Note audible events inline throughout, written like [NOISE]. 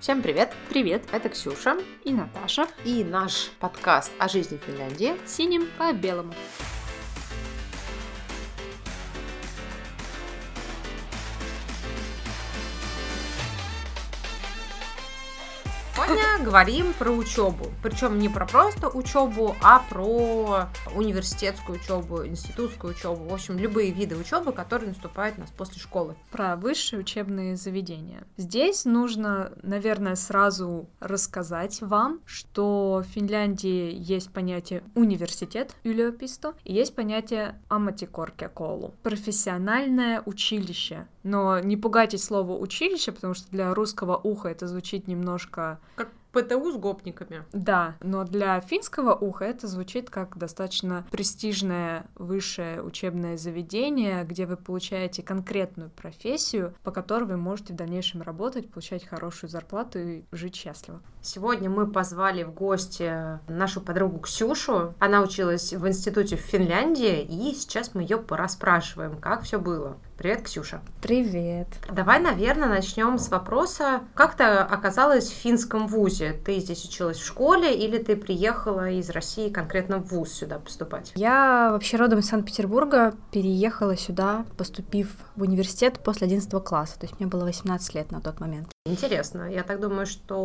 Всем привет! Привет! Это Ксюша и Наташа и наш подкаст о жизни в Финляндии синим по белому. Сегодня говорим про учебу. Причем не про просто учебу, а про университетскую учебу, институтскую учебу. В общем, любые виды учебы, которые наступают у нас после школы. Про высшие учебные заведения. Здесь нужно, наверное, сразу рассказать вам, что в Финляндии есть понятие университет, yliopisto, и есть понятие аматикоркеколу, профессиональное училище. Но не пугайтесь слова училище, потому что для русского уха это звучит немножко как ПТУ с гопниками. Да, но для финского уха это звучит как достаточно престижное высшее учебное заведение, где вы получаете конкретную профессию, по которой вы можете в дальнейшем работать, получать хорошую зарплату и жить счастливо. Сегодня мы позвали в гости нашу подругу Ксюшу. Она училась в институте в Финляндии, и сейчас мы ее пораспрашиваем, как все было. Привет, Ксюша. Привет. Давай, наверное, начнем с вопроса, как ты оказалась в финском вузе? Ты здесь училась в школе или ты приехала из России конкретно в вуз сюда поступать? Я вообще родом из Санкт-Петербурга, переехала сюда, поступив в университет после 11 класса, то есть мне было 18 лет на тот момент. Интересно. Я так думаю, что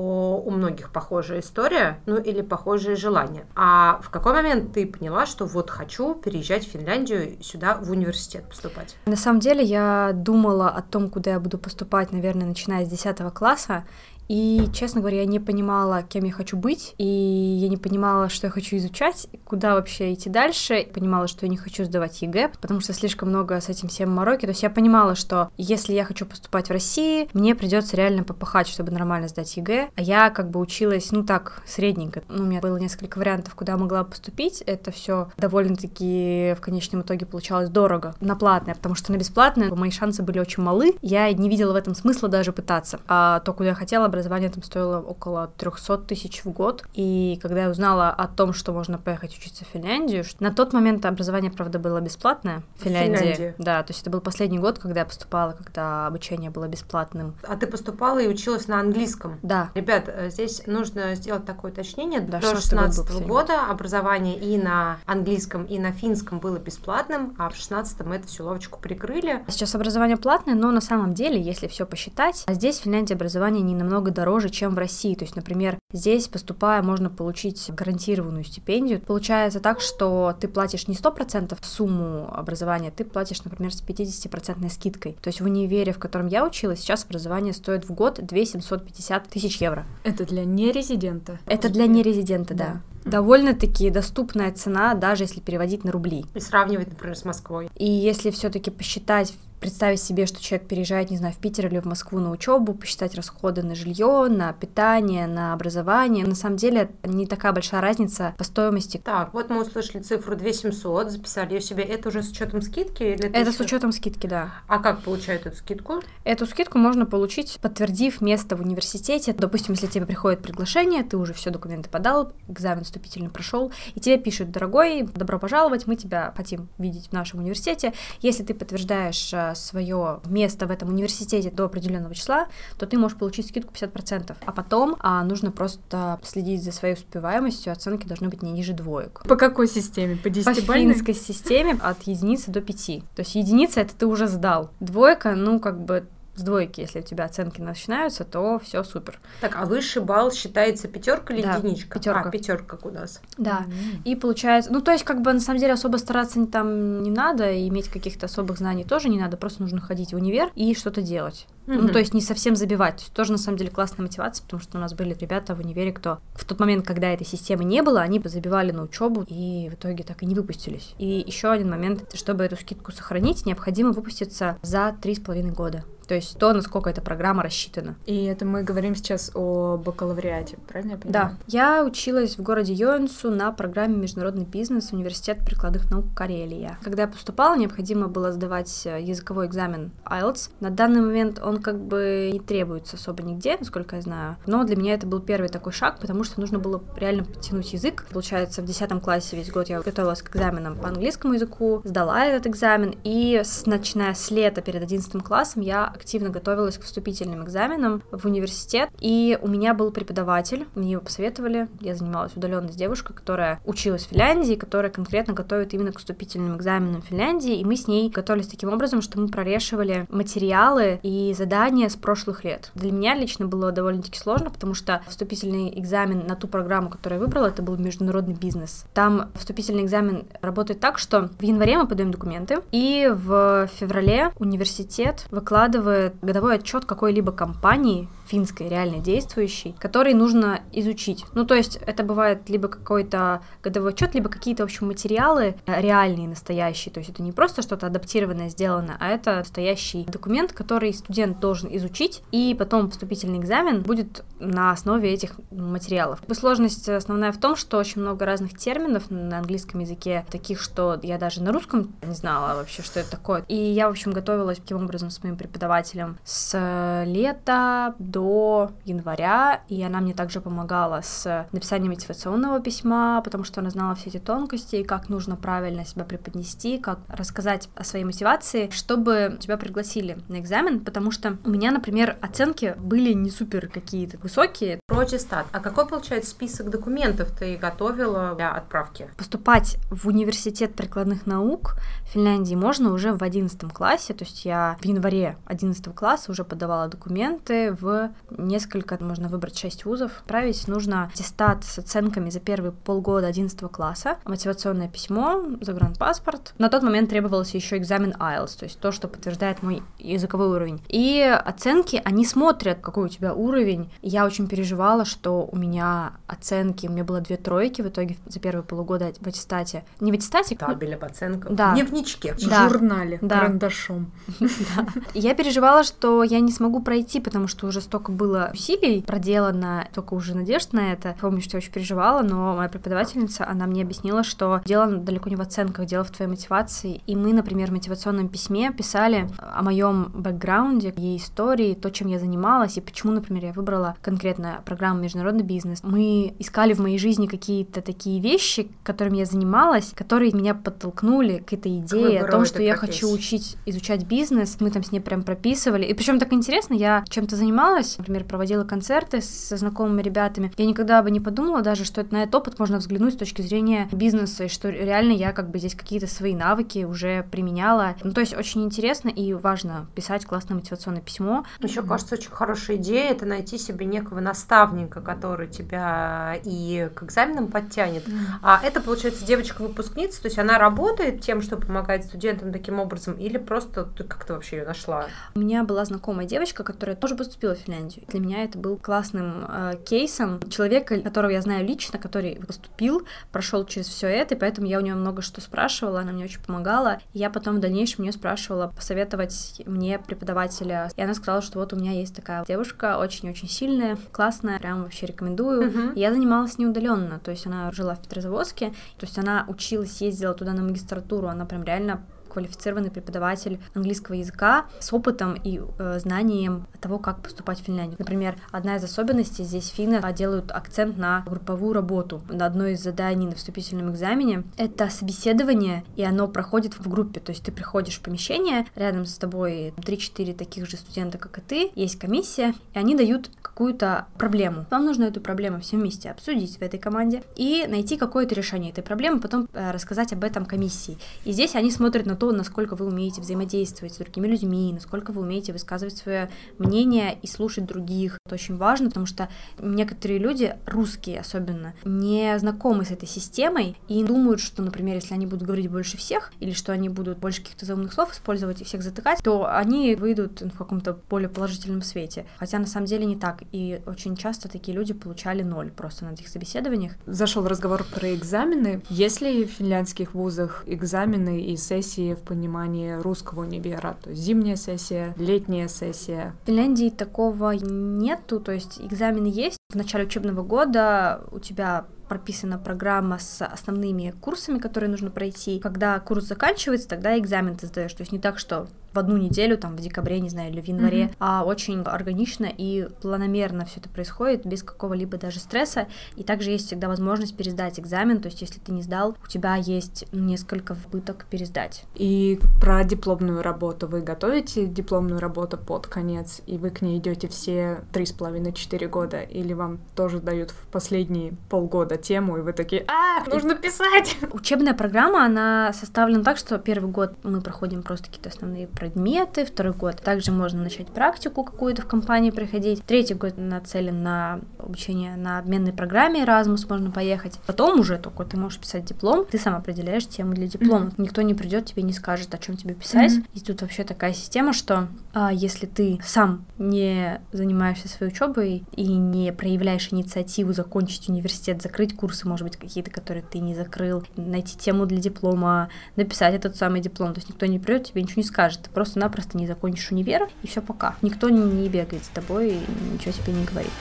у многих похожая история, ну или похожие желания. А в какой момент ты поняла, что вот хочу переезжать в Финляндию сюда в университет поступать? На самом деле я думала о том, куда я буду поступать, наверное, начиная с 10 класса, и, честно говоря, я не понимала, кем я хочу быть, и я не понимала, что я хочу изучать, куда вообще идти дальше. Понимала, что я не хочу сдавать ЕГЭ, потому что слишком много с этим всем мороки. То есть я понимала, что если я хочу поступать в России, мне придется реально попахать, чтобы нормально сдать ЕГЭ. А я как бы училась, ну так, средненько. Ну, у меня было несколько вариантов, куда я могла поступить. Это все довольно-таки в конечном итоге получалось дорого. На платное, потому что на бесплатное мои шансы были очень малы. Я не видела в этом смысла даже пытаться. А то, куда я хотела, образование там стоило около 300 тысяч в год. И когда я узнала о том, что можно поехать учиться в Финляндию, на тот момент образование, правда, было бесплатное в Финляндии. Финляндии. Да, то есть это был последний год, когда я поступала, когда обучение было бесплатным. А ты поступала и училась на английском? Да. Ребят, э, здесь нужно сделать такое уточнение. Да, До 16 -го года образование и на английском, и на финском было бесплатным, а в 16-м эту всю лавочку прикрыли. Сейчас образование платное, но на самом деле, если все посчитать, здесь в Финляндии образование не намного намного дороже, чем в России. То есть, например, здесь, поступая, можно получить гарантированную стипендию. Получается так, что ты платишь не 100% сумму образования, ты платишь, например, с 50% скидкой. То есть в универе, в котором я училась, сейчас образование стоит в год 2 750 тысяч евро. Это для нерезидента? Это для нерезидента, да. да довольно-таки доступная цена, даже если переводить на рубли. И сравнивать, например, с Москвой. И если все-таки посчитать представить себе, что человек переезжает, не знаю, в Питер или в Москву на учебу, посчитать расходы на жилье, на питание, на образование. На самом деле не такая большая разница по стоимости. Так, вот мы услышали цифру 2700, записали ее себе. Это уже с учетом скидки? Или это, это с учетом скидки, да. А как получают эту скидку? Эту скидку можно получить, подтвердив место в университете. Допустим, если тебе приходит приглашение, ты уже все документы подал, экзамен вступительный прошел, и тебе пишут, дорогой, добро пожаловать, мы тебя хотим видеть в нашем университете. Если ты подтверждаешь э, свое место в этом университете до определенного числа, то ты можешь получить скидку 50%. А потом а, нужно просто следить за своей успеваемостью, оценки должны быть не ниже двоек. По какой системе? По 10 По финской системе от единицы до 5. То есть единица это ты уже сдал. Двойка, ну, как бы с двойки, если у тебя оценки начинаются, то все супер. Так, а высший балл считается пятерка или да, единичка? Пятерка. А, пятерка у нас. Да. Mm-hmm. И получается, ну то есть как бы на самом деле особо стараться там не надо, и иметь каких-то особых знаний тоже не надо, просто нужно ходить в универ и что-то делать. Mm-hmm. Ну, то есть не совсем забивать. То есть тоже, на самом деле, классная мотивация, потому что у нас были ребята в универе, кто в тот момент, когда этой системы не было, они забивали на учебу и в итоге так и не выпустились. И еще один момент, чтобы эту скидку сохранить, необходимо выпуститься за три с половиной года. То есть то, насколько эта программа рассчитана. И это мы говорим сейчас о бакалавриате, правильно я понимаю? Да. Я училась в городе Йонсу на программе «Международный бизнес» Университет прикладных наук Карелия. Когда я поступала, необходимо было сдавать э, языковой экзамен IELTS. На данный момент он как бы не требуется особо нигде, насколько я знаю. Но для меня это был первый такой шаг, потому что нужно было реально подтянуть язык. Получается, в 10 классе весь год я готовилась к экзаменам по английскому языку, сдала этот экзамен, и с, начиная с лета перед 11 классом я активно готовилась к вступительным экзаменам в университет, и у меня был преподаватель, мне его посоветовали, я занималась удаленно с девушкой, которая училась в Финляндии, которая конкретно готовит именно к вступительным экзаменам в Финляндии, и мы с ней готовились таким образом, что мы прорешивали материалы и задания с прошлых лет. Для меня лично было довольно-таки сложно, потому что вступительный экзамен на ту программу, которую я выбрала, это был международный бизнес. Там вступительный экзамен работает так, что в январе мы подаем документы, и в феврале университет выкладывает годовой отчет какой-либо компании финской, реально действующей, который нужно изучить. Ну, то есть это бывает либо какой-то годовой отчет, либо какие-то, в общем, материалы реальные, настоящие. То есть это не просто что-то адаптированное сделано, а это настоящий документ, который студент должен изучить, и потом вступительный экзамен будет на основе этих материалов. Сложность основная в том, что очень много разных терминов на английском языке, таких, что я даже на русском не знала вообще, что это такое. И я, в общем, готовилась таким образом с моим преподавателем с лета до января, и она мне также помогала с написанием мотивационного письма, потому что она знала все эти тонкости, как нужно правильно себя преподнести, как рассказать о своей мотивации, чтобы тебя пригласили на экзамен, потому что у меня, например, оценки были не супер какие-то высокие. Про аттестат. А какой, получается, список документов ты готовила для отправки? Поступать в университет прикладных наук в Финляндии можно уже в 11 классе, то есть я в январе 11 класса уже подавала документы в несколько, можно выбрать 6 вузов. Править нужно аттестат с оценками за первые полгода 11 класса, мотивационное письмо, загранпаспорт. На тот момент требовался еще экзамен IELTS, то есть то, что подтверждает мой языковой уровень. И оценки, они смотрят, какой у тебя уровень. Я очень переживала, что у меня оценки, у меня было две тройки в итоге за первые полугода в аттестате. Не в аттестате? Табель об оценках. Да. В дневничке. В да. журнале, да. карандашом. [LAUGHS] Да. Я переживала, что я не смогу пройти, потому что уже столько было усилий проделано, только уже надежд на это. Помню, что я очень переживала, но моя преподавательница, она мне объяснила, что дело далеко не в оценках, дело в твоей мотивации. И мы, например, в мотивационном письме писали о моем бэкграунде, ей истории, то, чем я занималась, и почему, например, я выбрала конкретно программу «Международный бизнес». Мы искали в моей жизни какие-то такие вещи, которыми я занималась, которые меня подтолкнули к этой идее о том, что я хочу учить, изучать бизнес. Мы там с ней прям прописывали. И причем так интересно, я чем-то занималась, занималась, например, проводила концерты со знакомыми ребятами, я никогда бы не подумала даже, что на этот опыт можно взглянуть с точки зрения бизнеса, и что реально я как бы здесь какие-то свои навыки уже применяла. Ну, то есть очень интересно и важно писать классное мотивационное письмо. Еще, кажется, очень хорошая идея — это найти себе некого наставника, который тебя и к экзаменам подтянет. Mm. А это, получается, девочка-выпускница, то есть она работает тем, что помогает студентам таким образом, или просто ты как-то вообще ее нашла? У меня была знакомая девочка, которая тоже поступила в Финляндию, Финляндию. Для меня это был классным э, кейсом человека, которого я знаю лично, который поступил, прошел через все это, и поэтому я у нее много что спрашивала, она мне очень помогала. И я потом в дальнейшем нее спрашивала посоветовать мне преподавателя. И она сказала, что вот у меня есть такая девушка, очень-очень сильная, классная, прям вообще рекомендую. Uh-huh. я занималась неудаленно, то есть она жила в Петрозаводске, то есть она училась, ездила туда на магистратуру, она прям реально квалифицированный преподаватель английского языка с опытом и э, знанием того, как поступать в Финляндию. Например, одна из особенностей здесь финны делают акцент на групповую работу. На одно из заданий на вступительном экзамене это собеседование, и оно проходит в группе. То есть ты приходишь в помещение, рядом с тобой 3-4 таких же студента, как и ты, есть комиссия, и они дают какую-то проблему. Вам нужно эту проблему все вместе обсудить в этой команде и найти какое-то решение этой проблемы, потом э, рассказать об этом комиссии. И здесь они смотрят на то, насколько вы умеете взаимодействовать с другими людьми, насколько вы умеете высказывать свое мнение и слушать других. Это очень важно, потому что некоторые люди, русские особенно, не знакомы с этой системой и думают, что, например, если они будут говорить больше всех, или что они будут больше каких-то заумных слов использовать и всех затыкать, то они выйдут в каком-то более положительном свете. Хотя на самом деле не так и очень часто такие люди получали ноль просто на этих собеседованиях. Зашел разговор про экзамены. Есть ли в финляндских вузах экзамены и сессии в понимании русского универа? То есть зимняя сессия, летняя сессия? В Финляндии такого нету, то есть экзамены есть. В начале учебного года у тебя прописана программа с основными курсами, которые нужно пройти. Когда курс заканчивается, тогда экзамен ты сдаешь. То есть не так, что в одну неделю, там, в декабре, не знаю, или в январе, mm-hmm. а очень органично и планомерно все это происходит, без какого-либо даже стресса. И также есть всегда возможность пересдать экзамен, то есть если ты не сдал, у тебя есть несколько попыток пересдать. И про дипломную работу. Вы готовите дипломную работу под конец, и вы к ней идете все три с половиной, четыре года, или вам тоже дают в последние полгода тему, и вы такие, а, нужно писать! Учебная программа, она составлена так, что первый год мы проходим просто какие-то основные предметы, второй год также можно начать практику какую-то в компании проходить, третий год нацелен на обучение на обменной программе Erasmus, можно поехать. Потом уже только ты можешь писать диплом, ты сам определяешь тему для диплома. Mm-hmm. Никто не придет тебе не скажет, о чем тебе писать. Mm-hmm. И тут вообще такая система, что а, если ты сам не занимаешься своей учебой и не проявляешь инициативу закончить университет, закрыть курсы, может быть, какие-то, которые ты не закрыл, найти тему для диплома, написать этот самый диплом, то есть никто не придет, тебе ничего не скажет, ты просто-напросто не закончишь универ, и все пока. Никто не бегает с тобой и ничего тебе не говорит.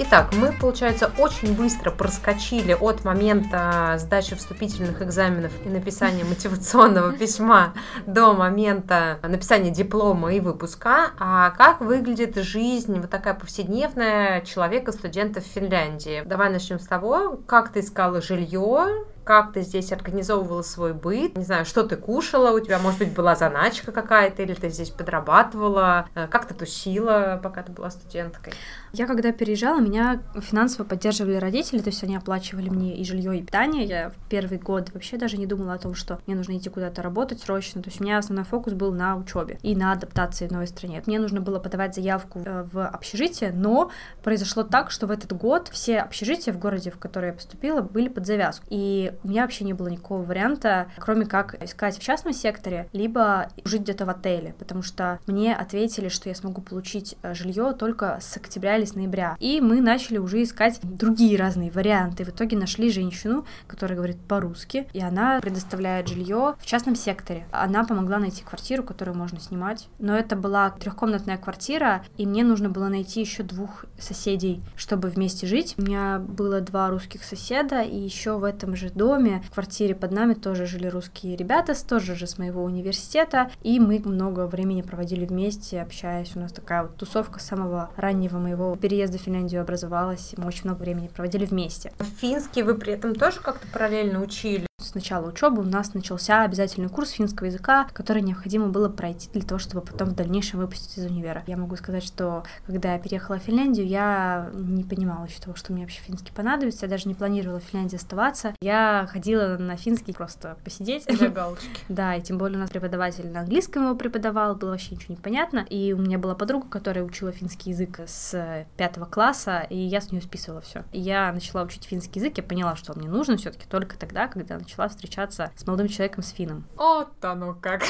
Итак, мы, получается, очень быстро проскочили от момента сдачи вступительных экзаменов и написания [LAUGHS] мотивационного письма до момента написания диплома и выпуска. А как выглядит жизнь вот такая повседневная человека-студента в Финляндии? Давай начнем с того, как ты искала жилье, как ты здесь организовывала свой быт, не знаю, что ты кушала, у тебя, может быть, была заначка какая-то, или ты здесь подрабатывала, э, как ты тусила, пока ты была студенткой? Я когда переезжала, меня финансово поддерживали родители, то есть они оплачивали мне и жилье, и питание. Я в первый год вообще даже не думала о том, что мне нужно идти куда-то работать срочно. То есть у меня основной фокус был на учебе и на адаптации в новой стране. Мне нужно было подавать заявку э, в общежитие, но произошло так, что в этот год все общежития в городе, в который я поступила, были под завязку. И у меня вообще не было никакого варианта, кроме как искать в частном секторе, либо жить где-то в отеле, потому что мне ответили, что я смогу получить э, жилье только с октября или с ноября. И мы начали уже искать другие разные варианты. В итоге нашли женщину, которая говорит по-русски, и она предоставляет жилье в частном секторе. Она помогла найти квартиру, которую можно снимать. Но это была трехкомнатная квартира, и мне нужно было найти еще двух соседей, чтобы вместе жить. У меня было два русских соседа, и еще в этом же доме в квартире под нами тоже жили русские ребята, тоже же с моего университета, и мы много времени проводили вместе, общаясь. У нас такая вот тусовка с самого раннего моего переезда в Финляндию образовалась, мы очень много времени проводили вместе. Финский вы при этом тоже как-то параллельно учили? С начала учебы у нас начался обязательный курс финского языка, который необходимо было пройти для того, чтобы потом в дальнейшем выпустить из универа. Я могу сказать, что когда я переехала в Финляндию, я не понимала еще того, что мне вообще финский понадобится. Я даже не планировала в Финляндии оставаться. Я ходила на финский просто посидеть. Для галочки. [LAUGHS] Да, и тем более у нас преподаватель на английском его преподавал, было вообще ничего не понятно. И у меня была подруга, которая учила финский язык с пятого класса, и я с нее списывала все. Я начала учить финский язык, я поняла, что мне нужно все-таки только тогда, когда начала встречаться с молодым человеком, с финном. Вот оно как.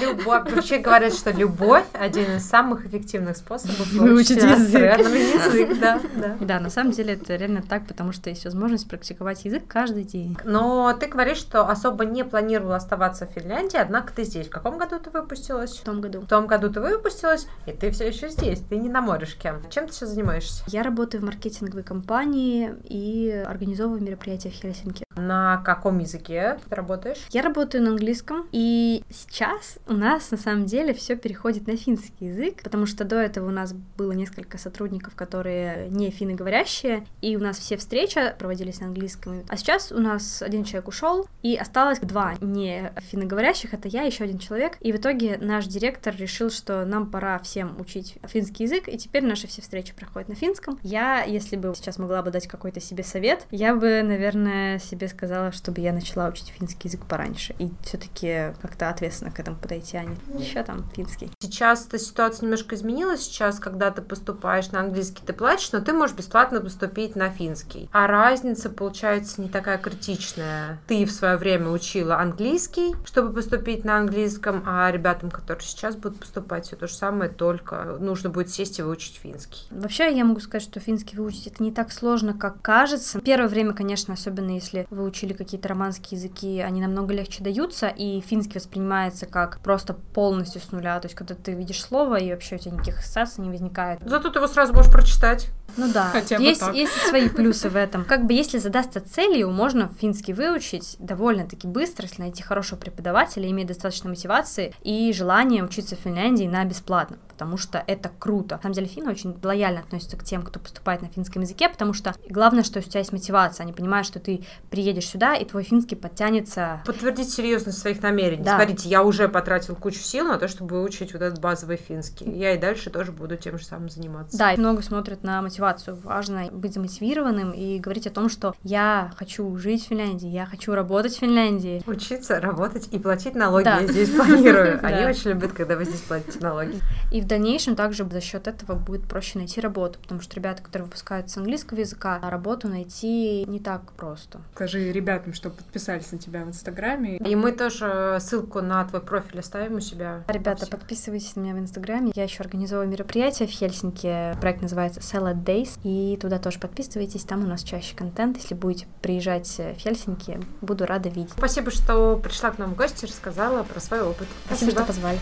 Любовь. Вообще говорят, что любовь один из самых эффективных способов [LAUGHS] выучить язык. язык. [LAUGHS] Да, да. Да, на самом деле это реально так, потому что есть возможность практиковать язык каждый день. Но ты говоришь, что особо не планировала оставаться в Финляндии, однако ты здесь. В каком году ты выпустилась? В том году. В том году ты выпустилась, и ты все еще здесь, ты не на морешке. Чем ты сейчас занимаешься? Я работаю в маркетинговой компании и организовываю мероприятия в Хельсинки. На каком языке ты работаешь? Я работаю на английском, и сейчас у нас на самом деле все переходит на финский язык, потому что до этого у нас было несколько сотрудников, которые не финноговорящие, и у нас все встречи проводились на английском. А сейчас у нас один человек ушел, и осталось два не финноговорящих, это я, еще один человек. И в итоге наш директор решил, что нам пора всем учить финский язык, и теперь наши все встречи проходят на финском. Я, если бы сейчас могла бы дать какой-то себе совет, я бы, наверное, себе сказала, чтобы я начала учить финский язык пораньше. И все-таки как-то ответственно к этому подойти, а не еще там финский. Сейчас эта ситуация немножко изменилась. Сейчас, когда ты поступаешь на английский, ты платишь, но ты можешь бесплатно поступить на финский. А разница, получается, не такая критичная. Ты в свое время учила английский, чтобы поступить на английском, а ребятам, которые сейчас будут поступать, все то же самое, только нужно будет сесть и выучить финский. Вообще, я могу сказать, что финский выучить это не так сложно, как кажется. Первое время, конечно, особенно если вы учили какие-то романские языки, они намного легче даются, и финский воспринимается как просто полностью с нуля. То есть, когда ты видишь слово, и вообще у тебя никаких ассоциаций не возникает. Зато ты его сразу можешь прочитать. Ну да, Хотя бы есть, так. есть свои плюсы в этом. Как бы если задастся целью, можно финский выучить довольно-таки быстро, если найти хорошего преподавателя, иметь достаточно мотивации и желание учиться в Финляндии на бесплатном, потому что это круто. На самом деле финны очень лояльно относятся к тем, кто поступает на финском языке, потому что главное, что у тебя есть мотивация. Они понимают, что ты приедешь сюда, и твой финский подтянется Подтвердить серьезность своих намерений. Да. Смотрите, я уже потратил кучу сил на то, чтобы выучить вот этот базовый финский. Я и дальше тоже буду тем же самым заниматься. Да, и много смотрят на мотивацию. Важно быть замотивированным и говорить о том, что я хочу жить в Финляндии, я хочу работать в Финляндии. Учиться, работать и платить налоги Да. я здесь планирую. [LAUGHS] Они очень любят, когда вы здесь платите налоги. И в дальнейшем также за счет этого будет проще найти работу, потому что ребята, которые выпускаются с английского языка, работу найти не так просто. Скажи ребятам, что подписались на тебя в Инстаграме. И мы тоже ссылку на твой профиль оставим у себя. Ребята, подписывайтесь на меня в Инстаграме. Я еще организовываю мероприятие в Хельсинки. Проект называется Salad Days. И туда тоже подписывайтесь. Там у нас чаще контент. Если будете приезжать в Хельсинки, буду рада видеть. Спасибо, что пришла к нам в гости, рассказала про свой опыт. Спасибо, что позвали.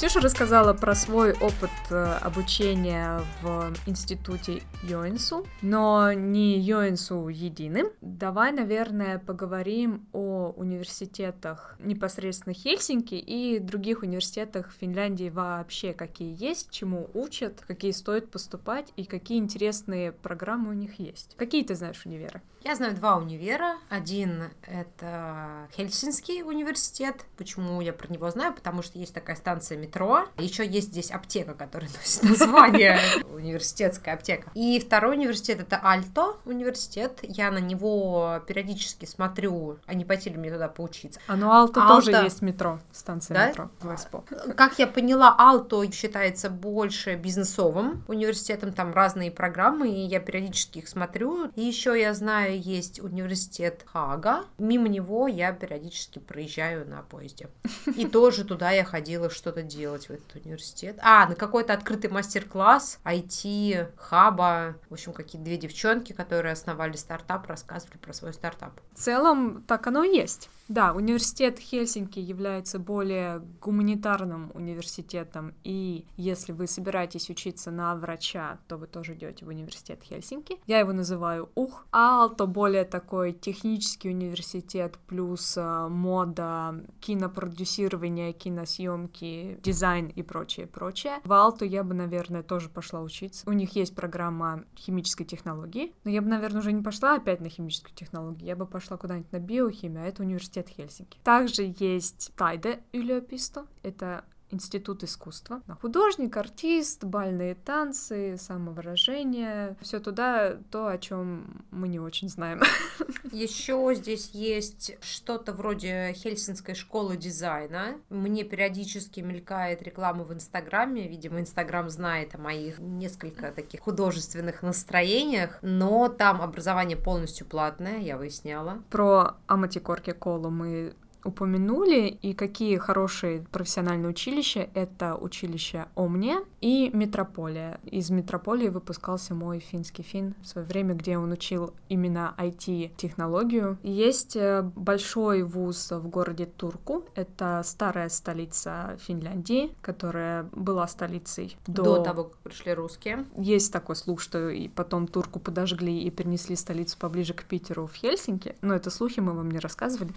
Ксюша рассказала про свой опыт э, обучения в институте Йоинсу, но не Йоинсу единым. Давай, наверное, поговорим о университетах непосредственно Хельсинки и других университетах Финляндии вообще, какие есть, чему учат, какие стоит поступать и какие интересные программы у них есть. Какие ты знаешь универы? Я знаю два универа. Один — это Хельсинский университет. Почему я про него знаю? Потому что есть такая станция метро. Еще есть здесь аптека, которая [LAUGHS] носит название университетская аптека. И второй университет — это Альто университет. Я на него периодически смотрю, а не пойти ли мне туда поучиться. А ну Алта. тоже есть метро, станция Да? метро в Эспо. Как я поняла, Алто считается больше бизнесовым университетом, там разные программы, и я периодически их смотрю. И еще я знаю, есть университет Хага. Мимо него я периодически проезжаю на поезде. И тоже туда я ходила что-то делать в этот университет. А, на какой-то открытый мастер-класс IT, хаба. В общем, какие-то две девчонки, которые основали стартап, рассказывали про свой стартап. В целом, так оно и есть. Да, университет Хельсинки является более гуманитарным университетом, и если вы собираетесь учиться на врача, то вы тоже идете в университет Хельсинки. Я его называю УХ. Алто более такой технический университет, плюс э, мода, кинопродюсирование, киносъемки, дизайн и прочее, прочее. В Алту я бы, наверное, тоже пошла учиться. У них есть программа химической технологии, но я бы, наверное, уже не пошла опять на химическую технологию, я бы пошла куда-нибудь на биохимию, а это университет Хельсинки. Также есть Тайде Yliopisto, это Институт искусства. Художник, артист, бальные танцы, самовыражение. Все туда то, о чем мы не очень знаем. [LAUGHS] Еще здесь есть что-то вроде Хельсинской школы дизайна. Мне периодически мелькает реклама в Инстаграме. Видимо, Инстаграм знает о моих несколько таких художественных настроениях, но там образование полностью платное, я выясняла. Про Аматикорки Колу мы упомянули, и какие хорошие профессиональные училища. Это училище Омния и Метрополия. Из Метрополии выпускался мой финский фин в свое время, где он учил именно IT-технологию. Есть э, большой вуз в городе Турку. Это старая столица Финляндии, которая была столицей до... До, того, как пришли русские. Есть такой слух, что и потом Турку подожгли и перенесли столицу поближе к Питеру в Хельсинки. Но это слухи, мы вам не рассказывали.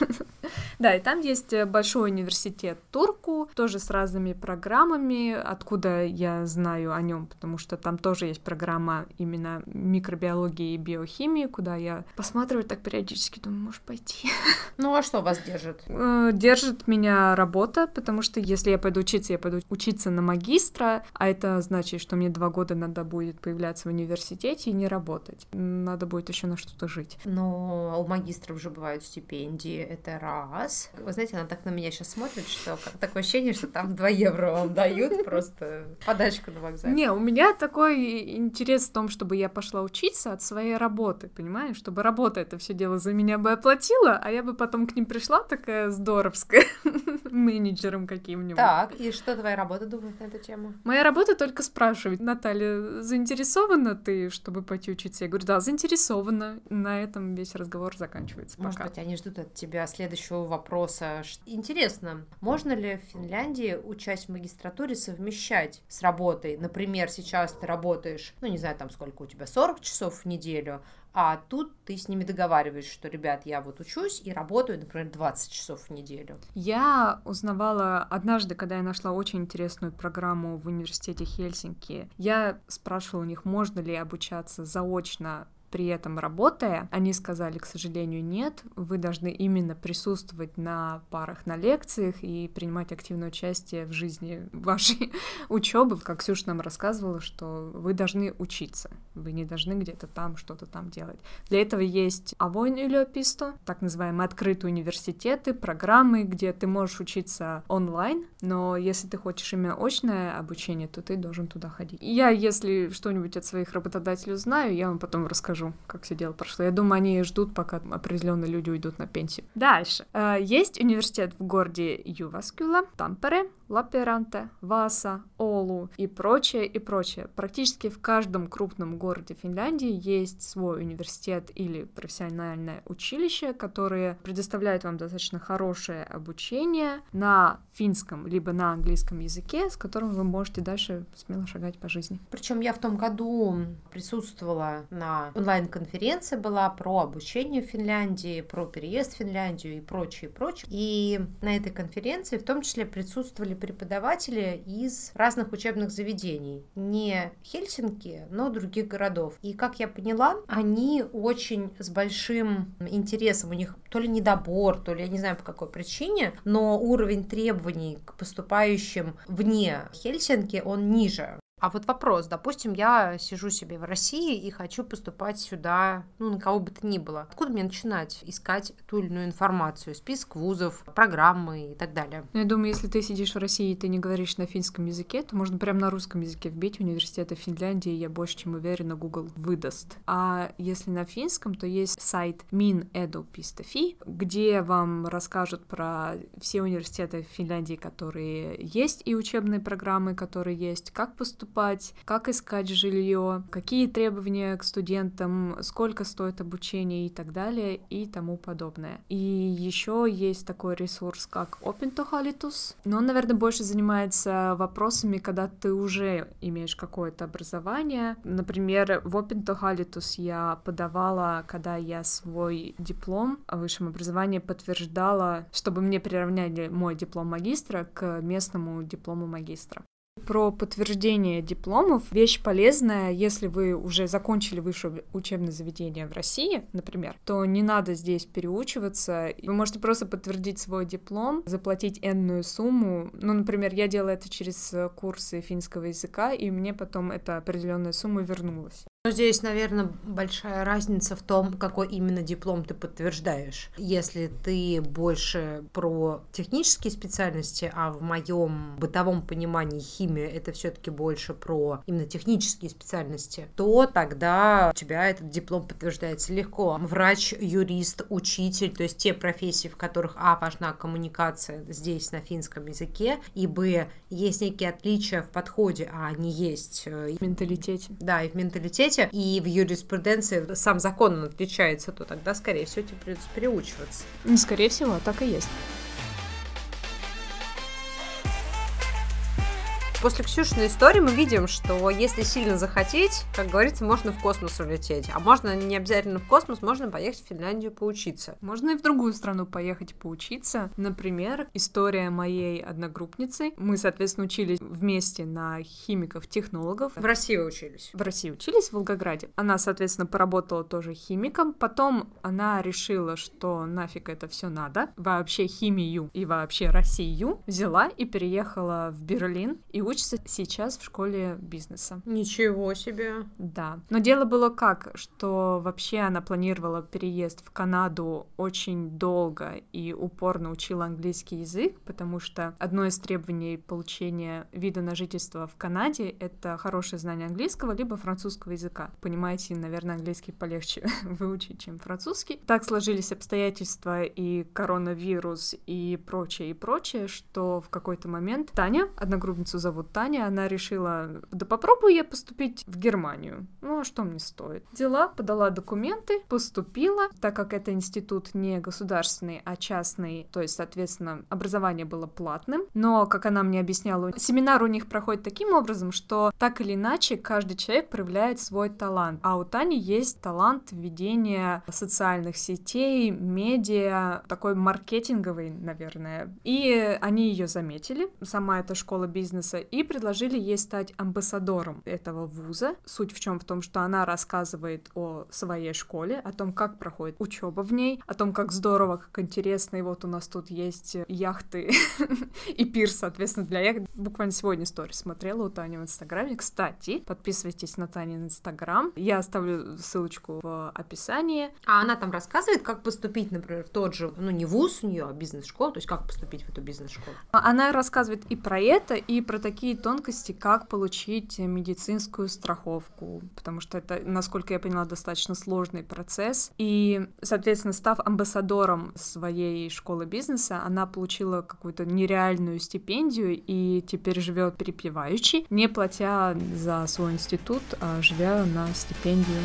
[LAUGHS] [LAUGHS] Да, и там есть э, большой университет Турку, тоже с разными программами, откуда я знаю о нем, потому что там тоже есть программа именно микробиологии и биохимии, куда я посматриваю так периодически, думаю, может пойти. [LAUGHS] Ну а что вас держит? Э, Держит меня работа, потому что если я пойду учиться, я пойду учиться на магистра, а это значит, что мне два года надо будет появляться в университете и не работать. Надо будет еще на что-то жить. Но у магистров же бывают стипендии, это раз. Вы знаете, она так на меня сейчас смотрит, что такое ощущение, что там 2 евро вам дают просто подачку на вокзале. Не, у меня такой интерес в том, чтобы я пошла учиться от своей работы, понимаешь? Чтобы работа это все дело за меня бы оплатила, а я бы потом к ним пришла такая здоровская, [LAUGHS] менеджером каким-нибудь. Так, и что твоя работа думает на эту тему? Моя работа только спрашивать, Наталья, заинтересована ты, чтобы пойти учиться? Я говорю, да, заинтересована. На этом весь разговор заканчивается Может пока. быть, они ждут от тебя следующего вопроса. Интересно, можно ли в Финляндии участь в магистратуре совмещать с работой? Например, сейчас ты работаешь, ну, не знаю, там сколько у тебя, 40 часов в неделю, а тут ты с ними договариваешь, что, ребят, я вот учусь и работаю, например, 20 часов в неделю. Я узнавала однажды, когда я нашла очень интересную программу в университете Хельсинки. Я спрашивала у них, можно ли обучаться заочно при этом работая, они сказали, к сожалению, нет, вы должны именно присутствовать на парах, на лекциях и принимать активное участие в жизни вашей [LAUGHS] учебы. Как Ксюша нам рассказывала, что вы должны учиться, вы не должны где-то там что-то там делать. Для этого есть Avoin yliopisto, так называемые открытые университеты, программы, где ты можешь учиться онлайн, но если ты хочешь именно очное обучение, то ты должен туда ходить. Я, если что-нибудь от своих работодателей узнаю, я вам потом расскажу расскажу, как все дело прошло. Я думаю, они ждут, пока определенные люди уйдут на пенсию. Дальше. Э, есть университет в городе Юваскюла, Тампере, Лаперанте, Васа, Олу и прочее, и прочее. Практически в каждом крупном городе Финляндии есть свой университет или профессиональное училище, которые предоставляют вам достаточно хорошее обучение на финском либо на английском языке, с которым вы можете дальше смело шагать по жизни. Причем я в том году присутствовала на онлайн-конференции была про обучение в Финляндии, про переезд в Финляндию и прочее, прочее. И на этой конференции в том числе присутствовали преподаватели из разных учебных заведений. Не Хельсинки, но других городов. И, как я поняла, они очень с большим интересом, у них то ли недобор, то ли я не знаю по какой причине, но уровень требований к поступающим вне Хельсинки, он ниже. А вот вопрос, допустим, я сижу себе в России и хочу поступать сюда, ну, на кого бы то ни было. Откуда мне начинать искать ту или иную информацию, список вузов, программы и так далее? Ну, я думаю, если ты сидишь в России и ты не говоришь на финском языке, то можно прямо на русском языке вбить университеты Финляндии, я больше чем уверена, Google выдаст. А если на финском, то есть сайт minedu.fi, где вам расскажут про все университеты Финляндии, которые есть, и учебные программы, которые есть, как поступать поступать, как искать жилье, какие требования к студентам, сколько стоит обучение и так далее и тому подобное. И еще есть такой ресурс, как Opintohalitus, но он, наверное, больше занимается вопросами, когда ты уже имеешь какое-то образование. Например, в Opintohalitus я подавала, когда я свой диплом о высшем образовании подтверждала, чтобы мне приравняли мой диплом магистра к местному диплому магистра про подтверждение дипломов. Вещь полезная, если вы уже закончили высшее учебное заведение в России, например, то не надо здесь переучиваться. Вы можете просто подтвердить свой диплом, заплатить энную сумму. Ну, например, я делала это через курсы финского языка, и мне потом эта определенная сумма вернулась. Здесь, наверное, большая разница в том, какой именно диплом ты подтверждаешь. Если ты больше про технические специальности, а в моем бытовом понимании химия это все-таки больше про именно технические специальности, то тогда у тебя этот диплом подтверждается легко. Врач, юрист, учитель, то есть те профессии, в которых, а, важна коммуникация здесь на финском языке, и, б, есть некие отличия в подходе, а они есть. Э, в менталитете. Да, и в менталитете университете, и в юриспруденции сам закон отличается, то тогда, скорее всего, тебе придется переучиваться. Не скорее всего, так и есть. После Ксюшиной истории мы видим, что если сильно захотеть, как говорится, можно в космос улететь. А можно не обязательно в космос, можно поехать в Финляндию поучиться. Можно и в другую страну поехать поучиться. Например, история моей одногруппницы. Мы, соответственно, учились вместе на химиков-технологов. В России учились? В России учились, в Волгограде. Она, соответственно, поработала тоже химиком. Потом она решила, что нафиг это все надо. Вообще химию и вообще Россию взяла и переехала в Берлин и учится учится сейчас в школе бизнеса. Ничего себе. Да. Но дело было как, что вообще она планировала переезд в Канаду очень долго и упорно учила английский язык, потому что одно из требований получения вида на жительство в Канаде — это хорошее знание английского либо французского языка. Понимаете, наверное, английский полегче [LAUGHS] выучить, чем французский. Так сложились обстоятельства и коронавирус и прочее, и прочее, что в какой-то момент Таня, одногруппницу зовут вот Таня, она решила, да попробую я поступить в Германию. Ну, а что мне стоит? Дела, подала документы, поступила, так как это институт не государственный, а частный, то есть, соответственно, образование было платным. Но, как она мне объясняла, семинар у них проходит таким образом, что так или иначе каждый человек проявляет свой талант. А у Тани есть талант ведения социальных сетей, медиа, такой маркетинговый, наверное. И они ее заметили, сама эта школа бизнеса, и предложили ей стать амбассадором этого вуза. Суть в чем? В том, что она рассказывает о своей школе, о том, как проходит учеба в ней, о том, как здорово, как интересно, и вот у нас тут есть яхты [LAUGHS] и пирс, соответственно, для яхт. Буквально сегодня историю смотрела у Тани в Инстаграме. Кстати, подписывайтесь на Танин Инстаграм. Я оставлю ссылочку в описании. А она там рассказывает, как поступить, например, в тот же, ну, не вуз у нее, а бизнес-школу, то есть как поступить в эту бизнес-школу? Она рассказывает и про это, и про такие тонкости, как получить медицинскую страховку, потому что это, насколько я поняла, достаточно сложный процесс. И, соответственно, став амбассадором своей школы бизнеса, она получила какую-то нереальную стипендию и теперь живет перепеваючи, не платя за свой институт, а живя на стипендию.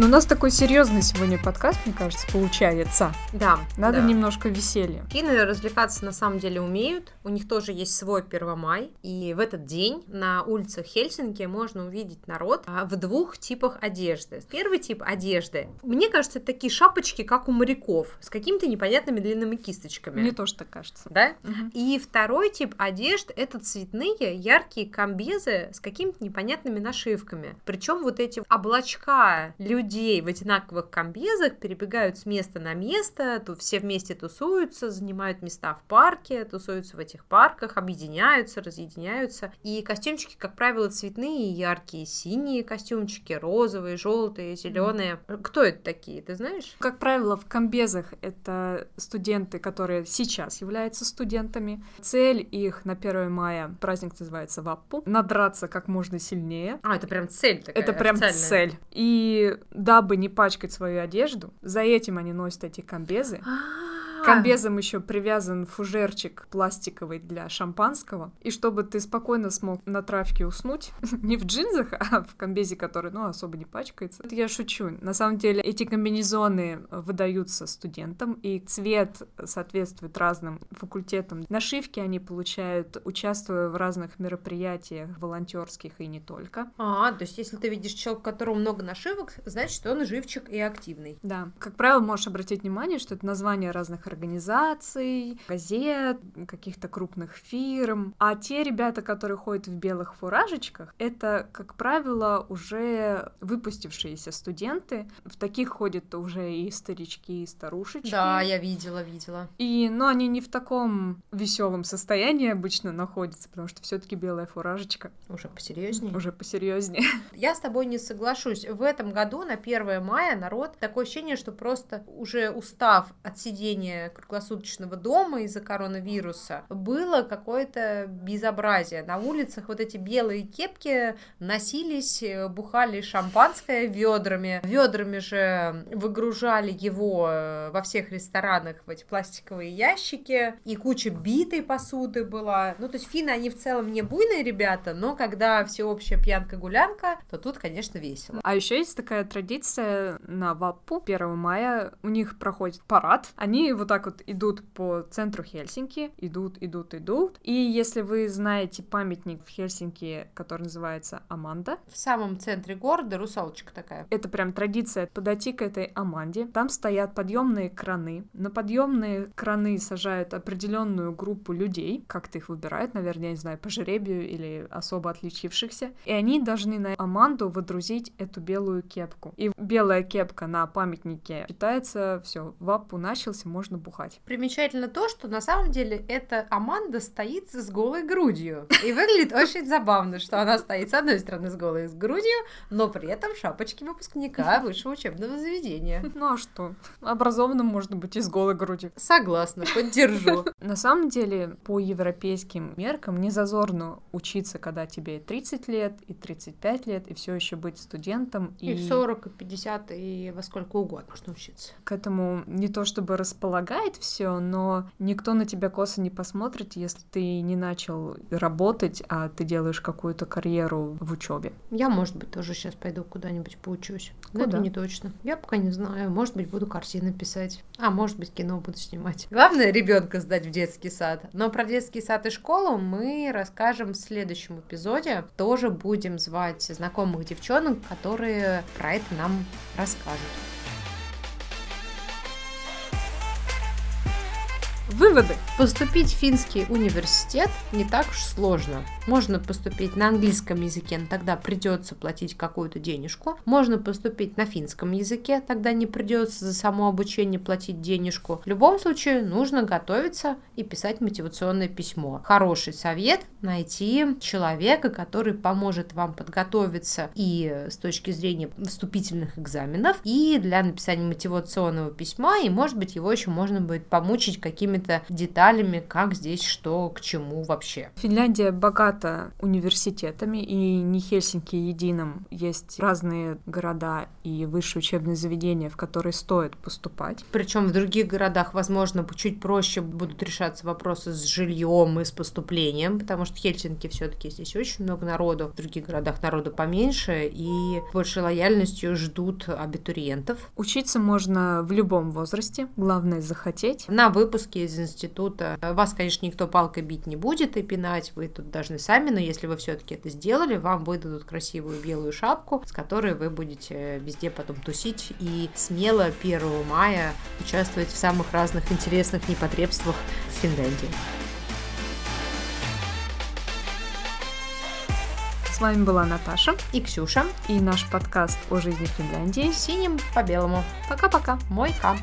Но у нас такой серьезный сегодня подкаст, мне кажется, получается. Да. Надо да. немножко веселья. Финны развлекаться на самом деле умеют. У них тоже есть свой 1 май. И в этот день на улицах Хельсинки можно увидеть народ а, в двух типах одежды. Первый тип одежды. Мне кажется, это такие шапочки, как у моряков, с какими-то непонятными длинными кисточками. Мне тоже так кажется. Да? Мгм. И второй тип одежд это цветные, яркие комбезы с какими-то непонятными нашивками. Причем вот эти облачка людей в одинаковых комбезах перебегают с места на место, то все вместе тусуются, занимают места в парке, тусуются в этих парках, объединяются, разъединяются. И костюмчики, как правило, цветные, яркие, синие костюмчики, розовые, желтые, зеленые. Кто это такие, ты знаешь? Как правило, в комбезах это студенты, которые сейчас являются студентами. Цель их на 1 мая, праздник называется Ваппу, надраться как можно сильнее. А, это прям цель такая Это прям официальная. цель. И дабы не пачкать свою одежду, за этим они носят эти комбезы. А, К комбезам еще привязан фужерчик пластиковый для шампанского. И чтобы ты спокойно смог на травке уснуть, [LAUGHS] не в джинсах, [LAUGHS] а в комбезе, который, ну, особо не пачкается. Это я шучу. На самом деле эти комбинезоны выдаются студентам, и цвет соответствует разным факультетам. Нашивки они получают, участвуя в разных мероприятиях волонтерских и не только. А, то есть если ты видишь человека, у которого много нашивок, значит, он живчик и активный. Да, как правило, можешь обратить внимание, что это название разных организаций, газет, каких-то крупных фирм. А те ребята, которые ходят в белых фуражечках, это, как правило, уже выпустившиеся студенты. В таких ходят уже и старички, и старушечки. Да, я видела, видела. И, ну, они не в таком веселом состоянии обычно находятся, потому что все-таки белая фуражечка Уже посерьезнее. уже посерьезнее. [LAUGHS] Я с тобой не соглашусь. В этом году на 1 мая народ такое ощущение, что просто уже устав от сидения круглосуточного дома из-за коронавируса, было какое-то безобразие. На улицах вот эти белые кепки носились, э, бухали шампанское ведрами. Ведрами же выгружали его э, во всех ресторанах в эти пластиковые ящики. И куча битой посуды была. Ну, то есть финны, они в целом не буйные ребята, но когда всеобщая пьянка-гулянка, то тут, конечно, весело. А еще есть такая традиция на Ваппу 1 мая. У них проходит парад. Они вот так вот идут по центру Хельсинки. Идут, идут, идут. И если вы знаете памятник в Хельсинки, который называется Аманда, В самом центре города русалочка такая. это прям традиция подойти к этой Аманде. Там стоят подъемные краны. На подъемные краны сажают определенную группу людей. Как-то их выбирают, наверное, я не знаю, по жребию или особо отличившихся. И они должны на Аманду водрузить эту белую кепку. И белая кепка на памятнике считается, все, вапу начался, можно бухать. Примечательно то, что на самом деле эта Аманда стоит с голой грудью. И выглядит очень забавно, что она стоит с одной стороны с голой грудью, но при этом в шапочке выпускника высшего учебного заведения. Ну а что? Образованным можно быть и с голой грудью. Согласна, поддержу. На самом деле, по европейским меркам, не зазорно учиться, когда тебе и 30 лет, и 35 лет, и все еще быть студентом. И в 40, и 50, и во сколько угодно можно учиться. к этому не то чтобы предлагает все, но никто на тебя косо не посмотрит, если ты не начал работать, а ты делаешь какую-то карьеру в учебе. Я, может быть, тоже сейчас пойду куда-нибудь поучусь. Но Куда? это не точно. Я пока не знаю. Может быть, буду картины писать. А может быть, кино буду снимать. Главное ребенка сдать в детский сад. Но про детский сад и школу мы расскажем в следующем эпизоде. Тоже будем звать знакомых девчонок, которые про это нам расскажут. Выводы. Поступить в финский университет не так уж сложно. Можно поступить на английском языке, но тогда придется платить какую-то денежку. Можно поступить на финском языке, тогда не придется за само обучение платить денежку. В любом случае нужно готовиться и писать мотивационное письмо. Хороший совет – найти человека, который поможет вам подготовиться и с точки зрения вступительных экзаменов, и для написания мотивационного письма, и, может быть, его еще можно будет помучить какими-то деталями, как здесь что к чему вообще. Финляндия богата университетами, и не Хельсинки единым. Есть разные города и высшие учебные заведения, в которые стоит поступать. Причем в других городах, возможно, чуть проще будут решаться вопросы с жильем и с поступлением, потому что Хельсинки все-таки здесь очень много народу, в других городах народу поменьше, и большей лояльностью ждут абитуриентов. Учиться можно в любом возрасте, главное захотеть. На выпуске из института вас, конечно, никто палкой бить не будет и пинать, вы тут должны сами, но если вы все-таки это сделали, вам выдадут красивую белую шапку, с которой вы будете везде потом тусить и смело 1 мая участвовать в самых разных интересных непотребствах в Финляндии. С вами была Наташа И Ксюша и наш подкаст о жизни в Финляндии. синим по белому. Пока-пока! Мой хам.